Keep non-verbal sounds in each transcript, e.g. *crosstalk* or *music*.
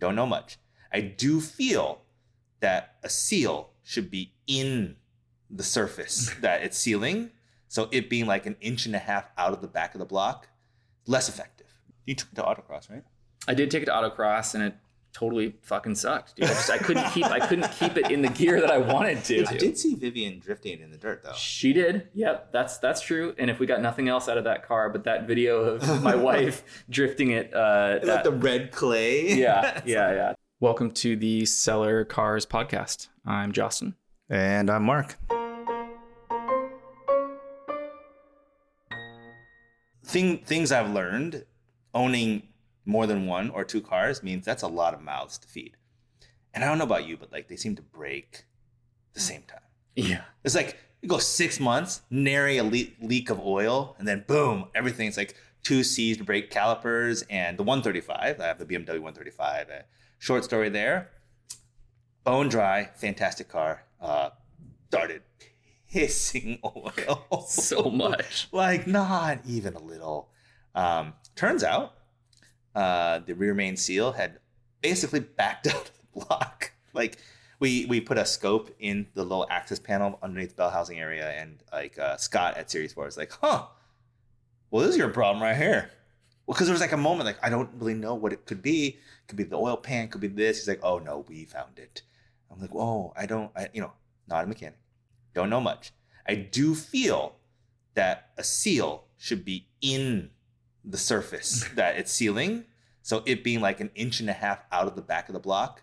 Don't know much. I do feel that a seal should be in the surface *laughs* that it's sealing. So it being like an inch and a half out of the back of the block, less effective. You took it to autocross, right? I did take it to autocross and it totally fucking sucked. Dude. I, just, I couldn't keep I couldn't keep it in the gear that I wanted to. I did see Vivian drifting in the dirt though. She did. Yep, that's that's true. And if we got nothing else out of that car, but that video of my *laughs* wife drifting it, uh, Like the red clay. yeah, *laughs* yeah, yeah. Welcome to the Seller Cars podcast. I'm Jostin. And I'm Mark. Thing, things I've learned owning more than one or two cars means that's a lot of mouths to feed. And I don't know about you, but like they seem to break the same time. Yeah, It's like you go six months, nary a le- leak of oil, and then boom, everything's like two seized brake calipers and the 135. I have the BMW 135. A short story there. Bone dry, fantastic car. Uh, started hissing *laughs* oil so much. like not even a little. Um, turns out uh, the rear main seal had basically backed *laughs* out of the block. Like we we put a scope in the low access panel underneath the bell housing area, and like uh, Scott at Series Four was like, "Huh, well this is your problem right here." Well, because there was like a moment like I don't really know what it could be. Could be the oil pan. Could be this. He's like, "Oh no, we found it." I'm like, "Oh, I don't. I you know, not a mechanic. Don't know much. I do feel that a seal should be in the surface *laughs* that it's sealing. So it being like an inch and a half out of the back of the block,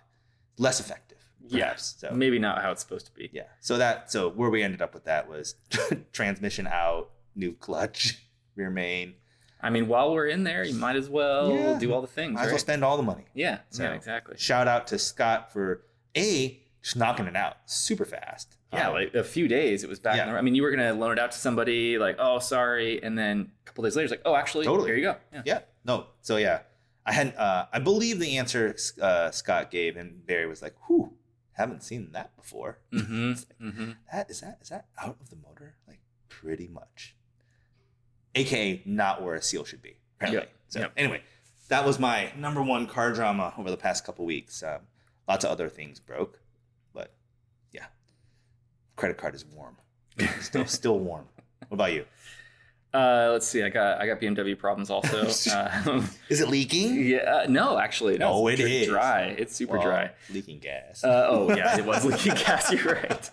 less effective. Perhaps. So Maybe not how it's supposed to be. yeah. So that so where we ended up with that was *laughs* transmission out, new clutch, *laughs* rear main. I mean, while we're in there, you might as well Yeah. do all the things. Might as well spend all the money. Yeah, So- yeah, exactly. Shout out to Scott for A, just knocking it out super fast. Yeah, Um, like a few days it was back. Yeah. In the, I mean, you were gonna loan it out to somebody, like, oh, sorry, and then a couple days later, it's like, oh, actually, Totally. here you go. Yeah. Yeah. No. So yeah, I had uh, I believe the answer uh, Scott gave, and Barry was like, "Whew, haven't seen that before." *laughs* Mm-hmm. Like, mm-hmm. That is that is that out of the motor? Like pretty much. AKA not where a seal should be. Apparently. Yep. So Yep. anyway, that was my number one car drama over the past couple weeks. Um, lots of other things broke, credit card is warm. *laughs* Still still warm. What about you? Uh, let's see. I got I got BMW problems also. uh, *laughs* Is it leaking? yeah, uh, no, actually, no. No, it's it dr- is. dry. It's super Well, dry. Leaking gas. Uh, oh *laughs* yeah, it was leaking gas. You're right.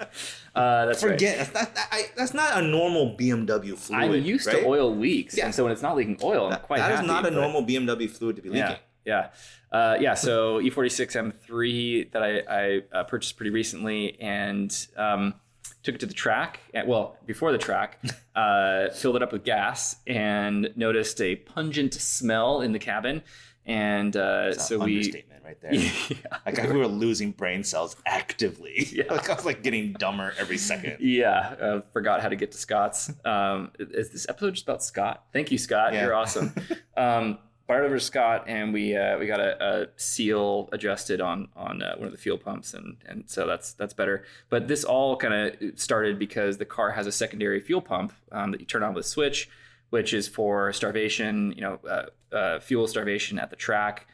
Uh, that's Forget that's not that, I, that's not a normal BMW fluid. I'm used right? to oil leaks, Yeah. and so when it's not leaking oil, I'm That- quite that is happy. not a but- normal BMW fluid to be leaking. Yeah, yeah, uh, yeah. So E46 M3 that I, I uh, purchased pretty recently and um, took it to the track. uh, Well, before the track, *laughs* uh, filled it up with gas and noticed a pungent smell in the cabin. And uh, so we, understatement right there. *laughs* yeah, Like we were losing brain cells actively. *laughs* Yeah. Like I was like getting dumber every second. yeah, uh, forgot how to get to Scott's. Um, is this episode just about Scott? Thank you, Scott. Yeah. You're awesome. um, fired over Scott, and we uh, we got a, a seal adjusted on on uh, one of the fuel pumps, and and so that's that's better. But this all kind of started because the car has a secondary fuel pump um, that you turn on with a switch, which is for starvation, you know, uh, uh, fuel starvation at the track,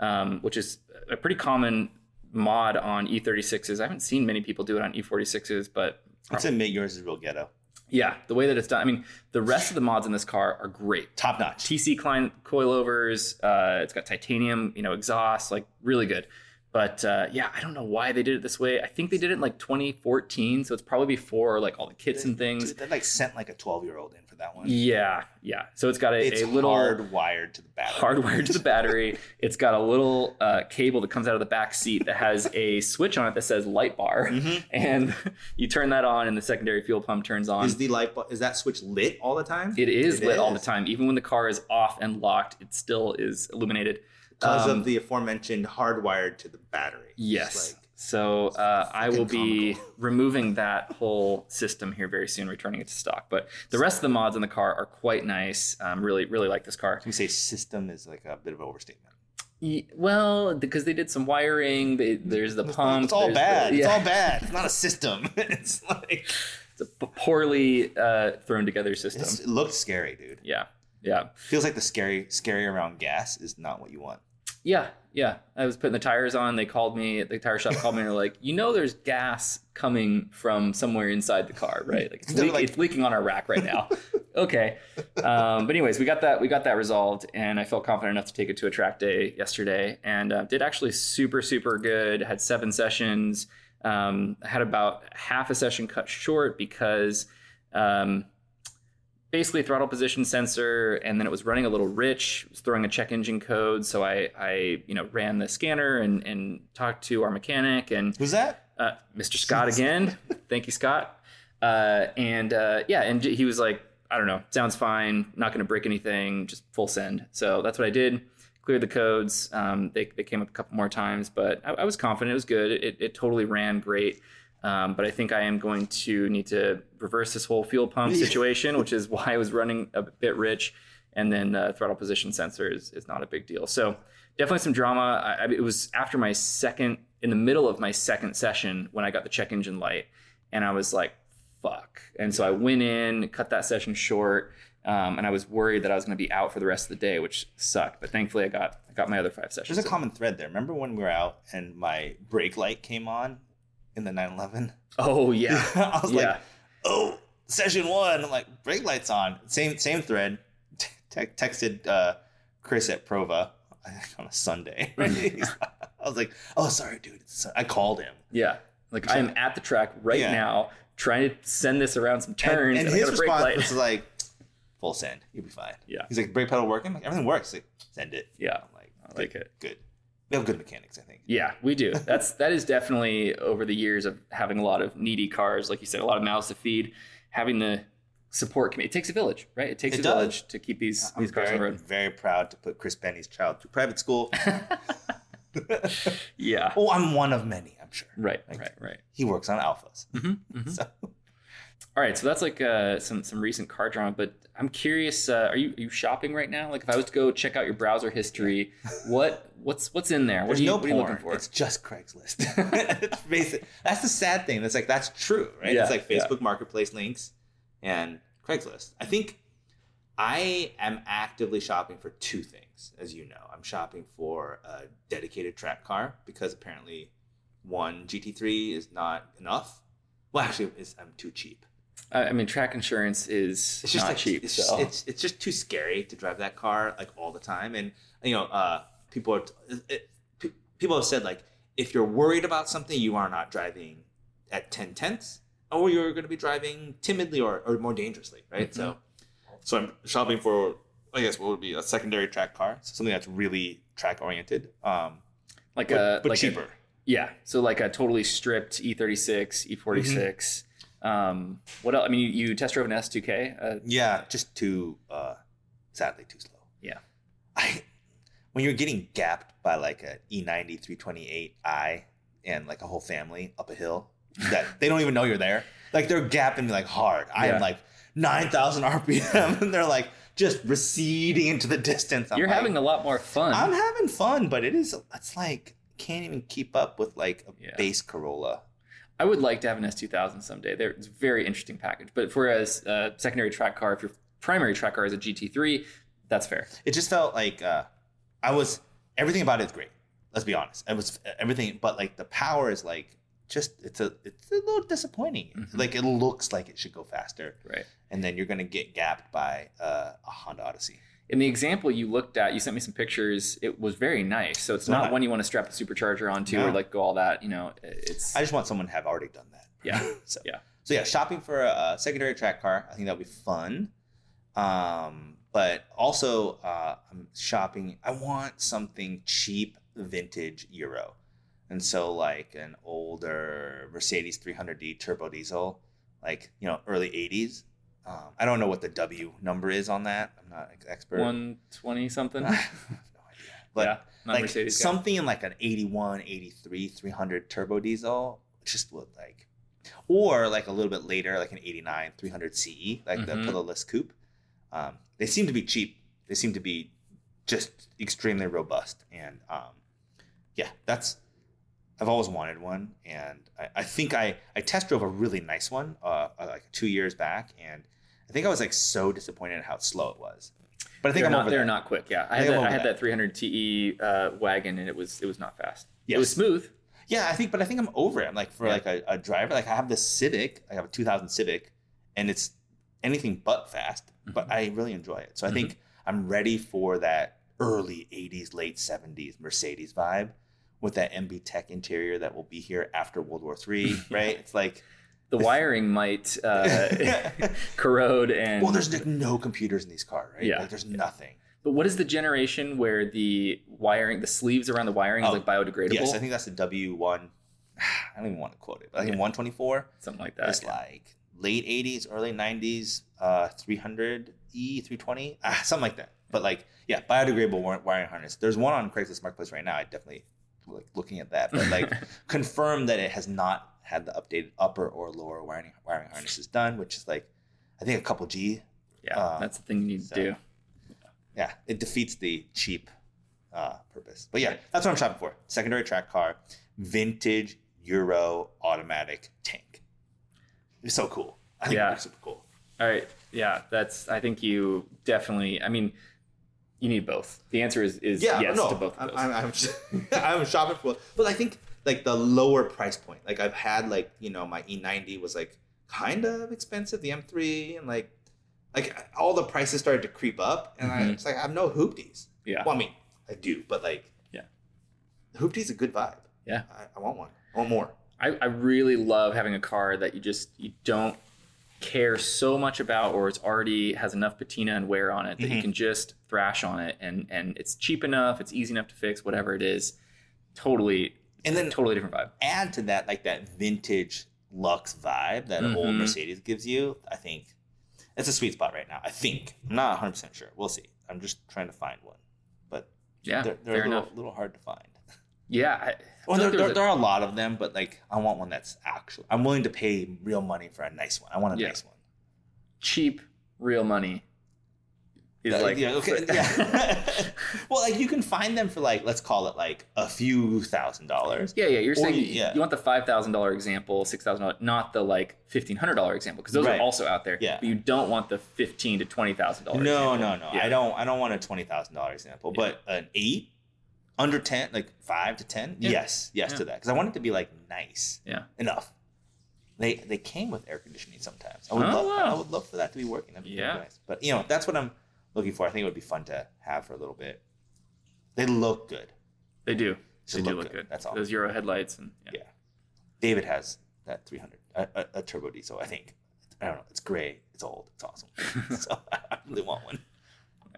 um, which is a pretty common mod on E36s. I haven't seen many people do it on E46s, but Let's admit yours is real ghetto. Yeah, the way that it's done. I mean, the rest of the mods in this car are great. Top notch. TC Kline coilovers. Uh, it's got titanium, you know, exhaust, like really good. But uh, yeah, I don't know why they did it this way. I think they did it in like 2014, so it's probably before like all the kits and things. They like sent like a 12 year old in for that one. Yeah, yeah. So it's got a, It's a little hardwired to the battery. hardwired to the battery. *laughs* It's got a little uh, cable that comes out of the back seat that has a switch on it that says light bar, Mhm. and *laughs* you turn that on, and the secondary fuel pump turns on. Is the light bulb, is that switch lit all the time? It is It lit all the time, even when the car is off and locked. It still is illuminated. Because Um, of the aforementioned hardwired to the battery. Yes. like- so uh, I will be comical. removing that whole system here very soon, returning it to stock. But the rest of the mods in the car are quite nice. Um, really, really like this car. Can we say system is like a bit of an overstatement? Well, because they did some wiring. They, there's the It's, pump. it's all there's the- bad. It's all bad. It's not a *laughs* system. *laughs* it's like It's a poorly uh, thrown together system. it's, it looked scary, dude. Yeah, yeah, Feels like the scary scary around gas is not what you want. Yeah, yeah. I was putting the tires on. They called me. The tire shop called me and they're like, you know, there's gas coming from somewhere inside the car, right? Like it's, *laughs* They're like- it's leaking on our rack right now. *laughs* okay. Um, but anyways, we got that we got that resolved, and I felt confident enough to take it to a track day yesterday, and uh, did actually super super good. Had seven sessions. Um, had about half a session cut short because. Um, basically throttle position sensor and then it was running a little rich it was throwing a check engine code so i i you know ran the scanner and and talked to our mechanic and Who's that? uh, mr scott again. *laughs* Thank you scott. Uh, and uh, yeah and he was like i don't know sounds fine not going to break anything just full send. So that's what i did cleared the codes um, they, they came up a couple more times but i, I was confident it was good it, it totally ran great um, but I think I am going to need to reverse this whole fuel pump *laughs* situation, which is why I was running a bit rich. And then uh, throttle position sensor is, is not a big deal. So definitely some drama. I, I, it was after my second, in the middle of my second session when I got the check engine light, and I was like, "Fuck!" And so I went in, cut that session short, um, and I was worried that I was going to be out for the rest of the day, which sucked. But thankfully, I got I got my other five sessions. There's a in. common thread there. Remember when we were out and my brake light came on in the 911? oh yeah, *laughs* I was yeah. like, oh, session one. I'm like, brake lights on. Same same thread. Te- texted uh, Chris at Prova *laughs* on a Sunday. *laughs* I was like, oh, sorry, dude. I called him. Yeah. Like I am at the track right Yeah. now trying to send this around some turns. and and I his got a brake response light. was like, full send. You'll be fine. Yeah. He's like, brake pedal working? I'm like, everything works. He's like, send it. Yeah. I'm like, I like it. good. We have good mechanics, I think. Yeah, we do. *laughs* That's that is definitely over the years of having a lot of needy cars, like you said, a lot of mouths to feed, having the support committee. It takes a village, right? It takes It a does. village to keep these I'm these cars on very, the road. very proud to put Chris Benny's child through private school. *laughs* *laughs* Yeah. oh, I'm one of many, I'm sure. Right, Like, right, right. He works on Alfas. Mm-hmm, So All right, so that's like uh, some some recent car drama, but I'm curious. Uh, are you are you shopping right now? Like, if I was to go check out your browser history, *laughs* what what's what's in there? What there's are you, no what are you porn. looking for? It's just Craigslist. *laughs* it's basic. That's the sad thing. That's like that's true, right? Yeah, it's like yeah. Facebook Marketplace links and Craigslist. I think I am actively shopping for two things, as you know. I'm shopping for a dedicated track car because apparently one GT3 is not enough. Well, actually, it's, I'm too cheap. I I mean, track insurance is It's just not like cheap. It's, so. just, it's it's just too scary to drive that car like all the time. And you know, uh, people are it, pe- people have said like if you're worried about something, you are not driving at ten tenths, or you're going to be driving timidly or, or more dangerously, right? Mm-hmm. So, so I'm shopping for I guess what would be a secondary track car, so something that's really track oriented, um, like but, a but like a- cheaper. yeah, so like a totally stripped E E36, E46. Um, what else? I mean, you, you test drove an S2K. Uh, Yeah, just too uh sadly too slow. Yeah. I when you're getting gapped by like a E E90 328i and like a whole family up a hill *laughs* that they don't even know you're there. Like they're gapping me like hard. I Yeah. am like 9,000 RPM *laughs* and they're like just receding into the distance. I'm you're like, having a lot more fun. I'm having fun, but it is it's like can't even keep up with like a Yeah. base Corolla. I would like to have an S2000 someday. There, it's a very interesting package. But for a uh, secondary track car, if your primary track car is a GT3, that's fair. it just felt like uh, I was everything about it is great. Let's be honest. It was everything, but like the power is like just it's a it's a little disappointing. Mhm. Like it looks like it should go faster, Right. and then you're gonna get gapped by uh, a Honda Odyssey. In the example you looked at, you sent me some pictures. It was very nice. So it's not one you want to strap the supercharger onto No. or like go all that. You know, it's I just want someone to have already done that. Yeah. *laughs* so, Yeah. So yeah, shopping for a, a secondary track car. I think that'll be fun. Um, but also uh, I'm shopping. I want something cheap, vintage Euro, and so like an older Mercedes 300D turbo diesel, like you know early 80s. Um, I don't know what the W number is on that. I'm not an expert. 120 something. I *laughs* have no idea. But yeah, not like Mercedes. guy. something in like an 81 83 300 turbo diesel just would like or like a little bit later like an 89 300 ce like the Mhm. pillarless coupe um, they seem to be cheap they seem to be just extremely robust and um, yeah that's i've always wanted one and i, I think I, I test drove a really nice one uh, uh, like two years back and i think i was like so disappointed at how slow it was But I think they're I'm not over they're that. not quick. Yeah, I I had that, I had that. that 300 TE uh, wagon and it was it was not fast. It was smooth. Yeah, I think, but I think I'm over it. I'm like for Yeah. like a, a driver, like I have the Civic, I have a 2000 Civic, and it's anything but fast, but Mhm. I really enjoy it. So I think I'm ready for that early 80s, late 70s Mercedes vibe with that MB-Tex interior that will be here after World War III, *laughs* right? It's like, The wiring might uh, *laughs* *laughs* corrode and well, there's like no computers in these cars, right? Yeah. Like there's nothing. But what is the generation where the wiring, the sleeves around the wiring is Oh, like biodegradable? Yes, I think that's the W1. *sighs* I don't even want to quote it, but I think Yeah. 124 Something like that. It's yeah. like late 80s, early 90s, uh, 300E, 320, ah, something like that. But like, yeah, biodegradable wiring harness. There's one on Craigslist Marketplace right now. I definitely like looking at that, but like *laughs* confirm that it has not had the updated upper or lower wiring wiring harnesses done, which is like, I think a couple G. yeah, uh, that's the thing you need to do. Yeah, it defeats the cheap uh, purpose. But yeah, that's what I'm shopping for. Secondary track car, vintage Euro automatic tank. It's so cool. I think Yeah. it's super cool. All right. Yeah, that's. I think you definitely. I mean, you need both. The answer is is yes to both of those. I'm, I'm, I'm, *laughs* I'm shopping for, but I think like the lower price point. Like I've had like you know my E90 was like kind of expensive, the M3, and like like all the prices started to creep up, and I Mhm. it's like I have no hoopties. yeah. Well, I mean I do, but like Yeah. hoopties a good vibe. Yeah. I, I want one. I want more. I, I really love having a car that you just you don't care so much about or it's already has enough patina and wear on it that you Mhm. can just thrash on it and and it's cheap enough it's easy enough to fix whatever it is totally And then totally different vibe add to that like that vintage luxe vibe that old Mhm. Mercedes gives you. I think it's a sweet spot right now. I think I'm not 100 percent sure. We'll see. I'm just trying to find one, but yeah they're, they're a little, little hard to find. yeah Well, there, like there there are a lot of them, but like I want one that's actually. I'm willing to pay real money for a nice one. I want a Yeah. nice one. cheap real money is Uh, like yeah, okay, *laughs* yeah. *laughs* well, like you can find them for like let's call it like a few thousand dollars. Yeah, yeah. You're Or saying you- you, yeah. you want the five thousand dollar example, six thousand dollars, not the like fifteen hundred dollar example, because those Right. are also out there. Yeah. But you don't want the fifteen to twenty thousand dollar. No, no, no. Yeah. I don't. I don't want a twenty thousand dollar example, Yeah. but an eight under ten, like five to ten. Yeah. Yes, yes Yeah. to that because I want it to be like nice. Yeah. enough. They they came with air conditioning sometimes. I would Oh, love. wow. I would love for that to be working. That'd be Yeah. nice. But you know, that's what I'm looking for. I think it would be fun to have for a little bit. They look good. They do. They do look look good. good. That's all. Those Euro headlights and yeah. Yeah. David has that 300, a, a, a turbo diesel. I think. I don't know. It's gray. It's old. It's awesome. *laughs* so *laughs* I really want one.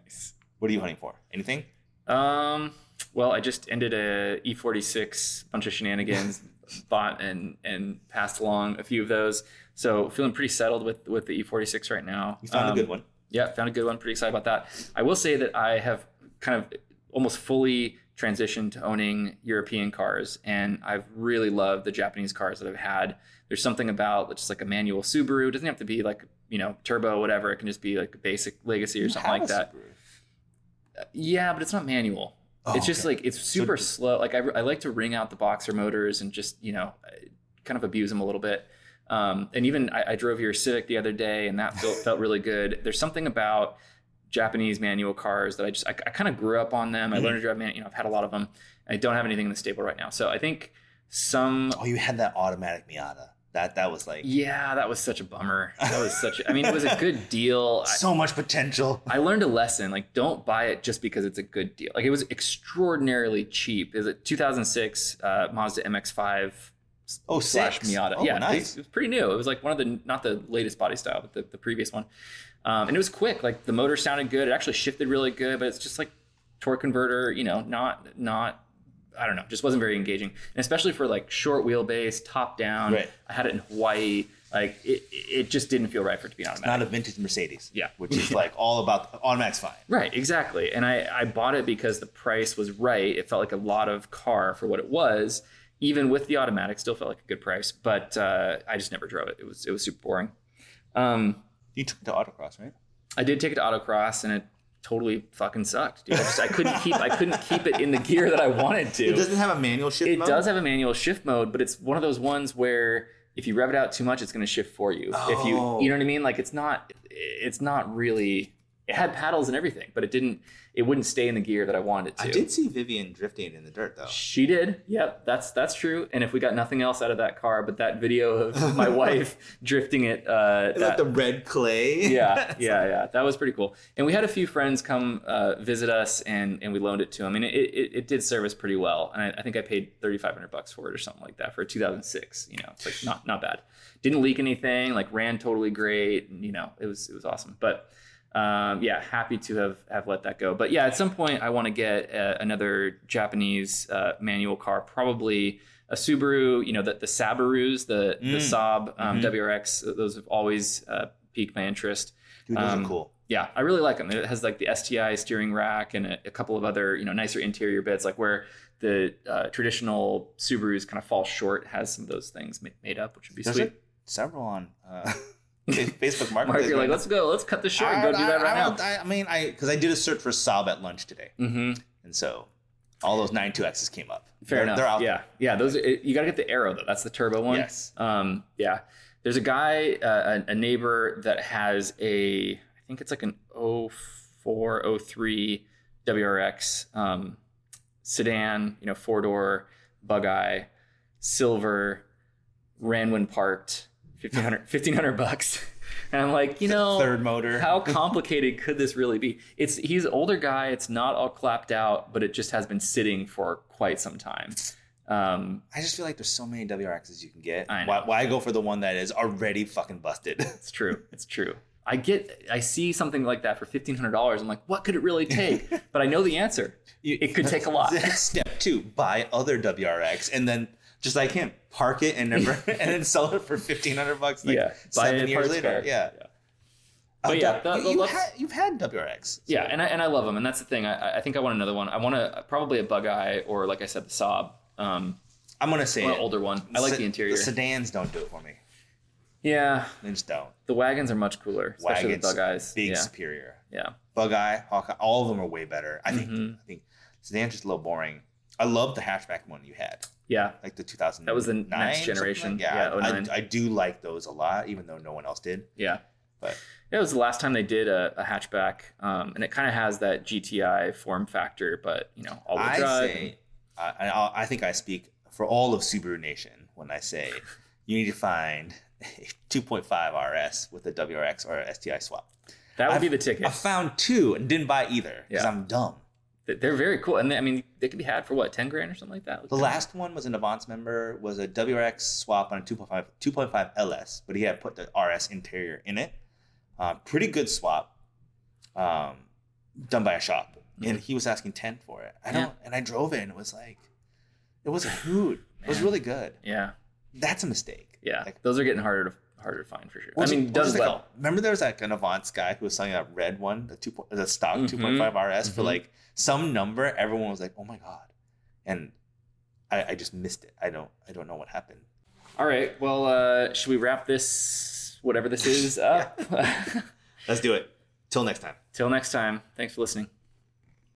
Nice. What are you hunting for? Anything? Um. Well, I just ended a E46 bunch of shenanigans, *laughs* bought and and passed along a few of those. So feeling pretty settled with with the E46 right now. You found Um, a good one. Yeah, found a good one. Pretty excited about that. I will say that I have kind of almost fully transitioned to owning European cars, and I've really loved the Japanese cars that I've had. There's something about just like a manual Subaru. It doesn't have to be like you know turbo, whatever. It can just be like a basic Legacy or You something like that. Subaru. Yeah, but it's not manual. Oh, it's just okay. like it's super slow. Like I, I like to ring out the boxer motors and just you know kind of abuse them a little bit. Um, and even I, I drove your Civic the other day, and that felt felt really good. There's something about Japanese manual cars that I just I, I kind of grew up on them. I Mhm. learned to drive man. You know, I've had a lot of them. I don't have anything in the stable right now, so I think some. Oh, you had that automatic Miata. That that was like Yeah, that was such a bummer. *laughs* That was such. A, I mean, it was a good deal. I, so much potential. I learned a lesson. Like, don't buy it just because it's a good deal. Like, it was extraordinarily cheap. Is it 2006 uh, Mazda MX-5 Oh, slash six. Miata? Oh, yeah, it was, nice. it was pretty new. It was like one of the not the latest body style, but the, the previous one. Um, and it was quick. Like the motor sounded good. It actually shifted really good. But it's just like torque converter. You know, not not. I don't know. Just wasn't very engaging, and especially for like short wheelbase, top down. Right. I had it in Hawaii. Like it, it just didn't feel right for it to be automatic. Not a vintage Mercedes. Yeah. Which is *laughs* like all about automatic's fine. Right, exactly. And I, I bought it because the price was right. It felt like a lot of car for what it was. Even with the automatic, still felt like a good price. But uh, I just never drove it. It was it was super boring. Um, You took it to autocross, right? I did take it to autocross, and it totally fucking sucked, dude. I just I couldn't keep I couldn't keep it in the gear that I wanted to. It doesn't have a manual shift It mode? does have a manual shift mode, but it's one of those ones where if you rev it out too much, it's going to shift for you. If you, Oh. you know what I mean? Like it's not, it's not really it had paddles and everything, but it didn't. It wouldn't stay in the gear that I wanted it to. I did see Vivian drifting in the dirt though. She did. Yep, that's that's true. And if we got nothing else out of that car, but that video of my *laughs* wife drifting it, uh, that, that the red clay? yeah, *laughs* yeah, yeah, that was pretty cool. And we had a few friends come uh, visit us, and and we loaned it to them. I mean, it, it, it did serve us pretty well, and I, I think I paid thirty five hundred bucks for it or something like that for a two thousand six. You know, it's like not not bad. Didn't leak anything. Like ran totally great. And, you know, it was it was awesome. But um, yeah, happy to have have let that go. But yeah, at some point I want to get uh, another Japanese uh, manual car, probably a Subaru. You know, the the Saabarus, the the Mm. Saab um, Mhm. WRX. Those have always uh, piqued my interest. Dude, those Um, are cool. Yeah, I really like them. It has like the STI steering rack and a, a couple of other you know nicer interior bits, like where the uh, traditional Subarus kind of fall short. Has some of those things ma- made up, which would be There's sweet. like several on uh, *laughs* Facebook Marketplace. Mark, you're like, let's go, let's cut this now. short and go do that right I, now. I, mean, I because I did a search for Saab at lunch today, hmm and so all those 92Xs came up. Fair They're- enough. They're out yeah, yeah. Those are, you got to get the Aero though. That's the turbo one. Yes. Um, yeah. There's a guy, uh, a, a neighbor that has a, I think it's like an 04, 03 WRX um, sedan. You know, four door, bug eye, silver, ran when parked, 1500, 1500 bucks. *laughs* And I'm like, you know, Third motor. how *laughs* complicated could this really be? It's he's an older guy. It's not all clapped out, but it just has been sitting for quite some time. Um, I just feel like there's so many WRXs you can get. I. Why, why go for the one that is already fucking busted? *laughs* it's true. It's true. I get. I see something like that for fifteen hundred dollars. I'm like, what could it really take? But I know the answer. It could take a lot. Step two: buy other WRX, and then just like him, park it and never, *laughs* and then sell it for fifteen hundred bucks. Like yeah, seven years later. car. Yeah. But Uh, yeah, Doug, that- you, let's- had, you've had WRX. Yeah, and I and I love them, and that's the thing. I, I think I want another one. I want a probably a bug eye or like I said, the Saab, um, I'm gonna say an older one. I like Se- the interior. The sedans don't do it for me. yeah, They just don't. the wagons are much cooler, especially Wagons, the bug eyes. Big Yeah, superior. yeah. Bug Eye, Hawkeye, all of them are way better. I think. Mhm. I think sedan's just a little boring. I love the hatchback one you had, Yeah, like the 2000. That was the next generation. Yeah, Yeah, I, I do like those a lot, even though no one else did. Yeah. But It was the last time they did a, a hatchback, um, and it kind of has that GTI form factor, but you know, all-wheel I drive. say, I, I, I think I speak for all of Subaru Nation when I say you need to find *laughs* a 2.5 RS with a WRX or a STI swap. that would I've- be the ticket. I found two and didn't buy either because Yeah. I'm dumb. They're very cool, and they, I mean, they could be had for what, ten grand or something like that. The last one was an Avance member, was a WRX swap on a 2.5 2.5 LS, but he had put the RS interior in it. Uh, pretty good swap, um, done by a shop, and he was asking ten for it. I don't, Yeah. and I drove it, and it was like, it was a hoot. It was really good. Yeah, That's a mistake. yeah, Like- those are getting harder to harder to find for sure. I mean, does just like well. a- remember there was like an Avance guy who was selling that red one, the two, the stock Mhm. 2.5 RS for Mhm. like some number. Everyone was like, "Oh my god," and I, I just missed it. I don't, I don't know what happened. All right, well, uh, should we wrap this whatever this is *laughs* up? *laughs* Let's do it. Till next time. Till next time. Thanks for listening.